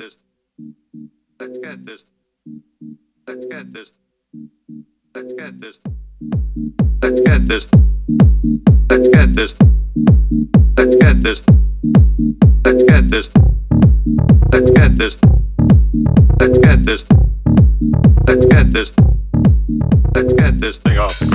this. Let's get this. Let's get this. Let's get this. Let's get this. Let's get this. Let's get this. Let's get this. Let's get this. Let's get this. Let's get this. Let's get this thing off the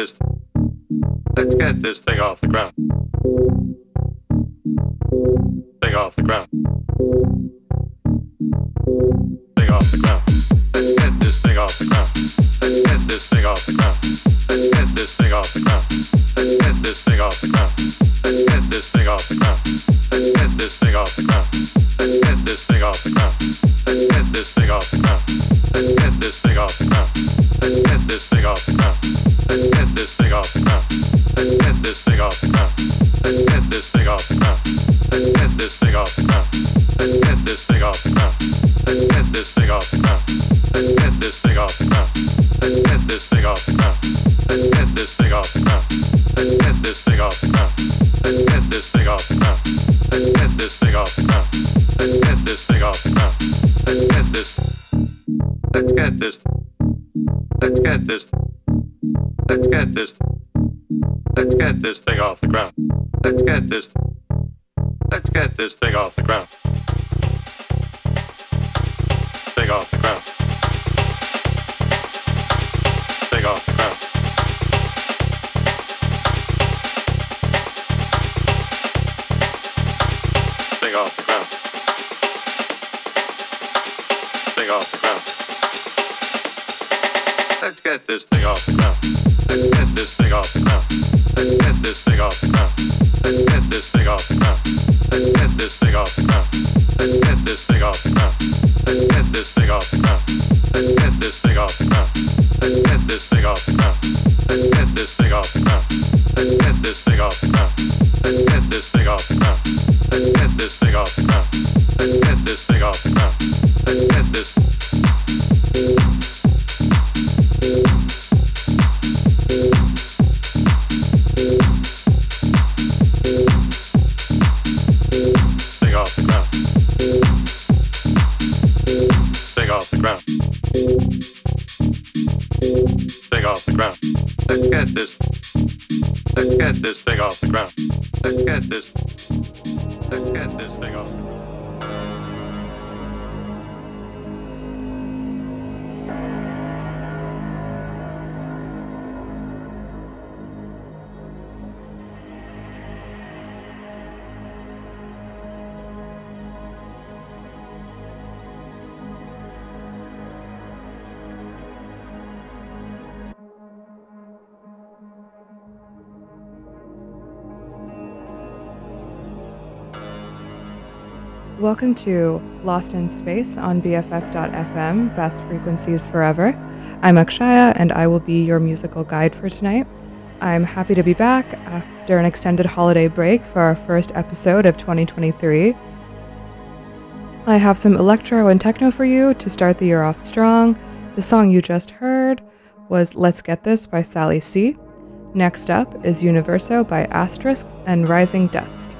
this let's get this thing off the ground. Welcome to Lost in Space on BFF.fm, Best Frequencies Forever. I'm Akshaya, and I will be your musical guide for tonight. I'm happy to be back after an extended holiday break for our first episode of 2023. I have some electro and techno for you to start the year off strong. The song you just heard was Let's Get This by Sally C. Next up is Universo by Astrix and Rising Dust.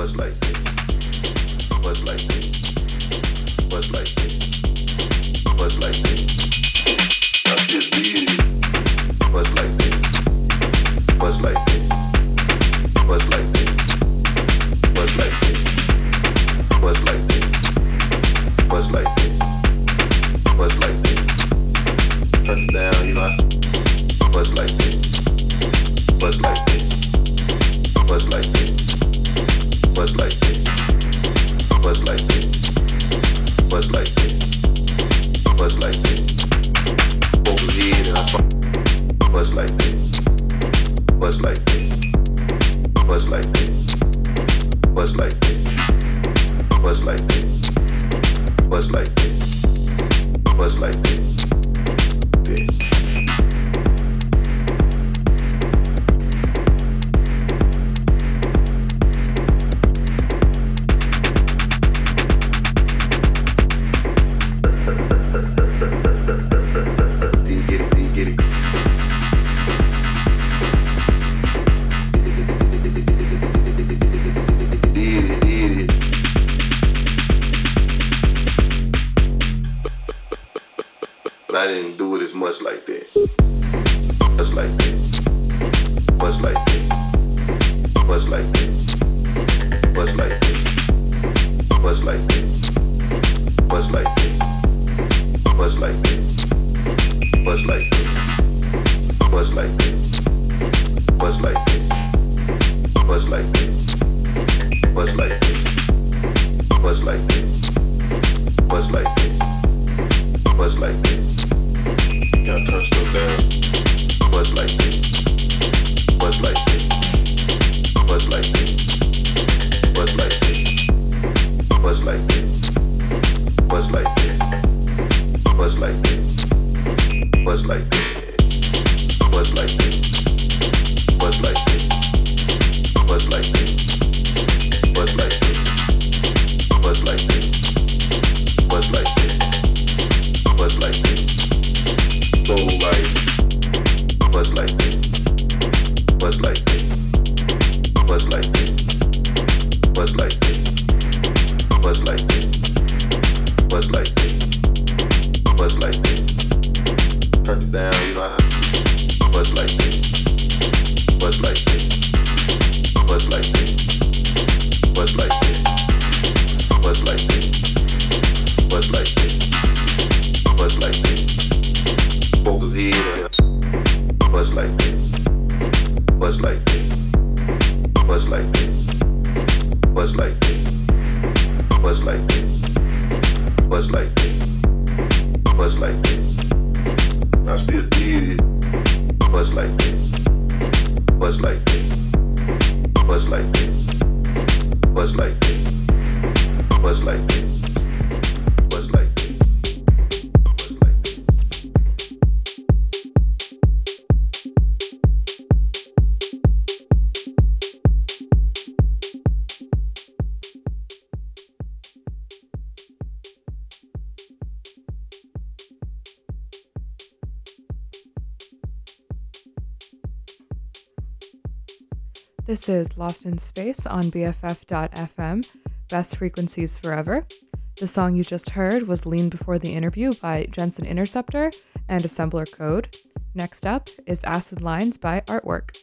Buzz Lightyear. Buzz Lightyear. Buzz Lightyear. Buzz Lightyear. Not just me. Buzz Lightyear. Buzz Lightyear. Buzz Lightyear. Buzz Lightyear. Buzz Lightyear. This is Lost in Space on BFF.FM, Best Frequencies Forever. The song you just heard was Lean Before the Interview by Jensen Interceptor and Assembler Code. Next up is Acid Lines by Artwork.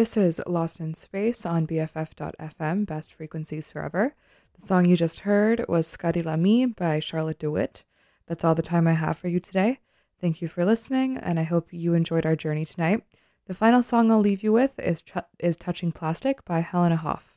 This is Lost in Space on BFF.FM, Best Frequencies Forever. The song you just heard was Sgadi Li Mi by Charlotte De Witte. That's all the time I have for you today. Thank you for listening, and I hope you enjoyed our journey tonight. The final song I'll leave you with is, is Touching Plastic by Helena Hauff.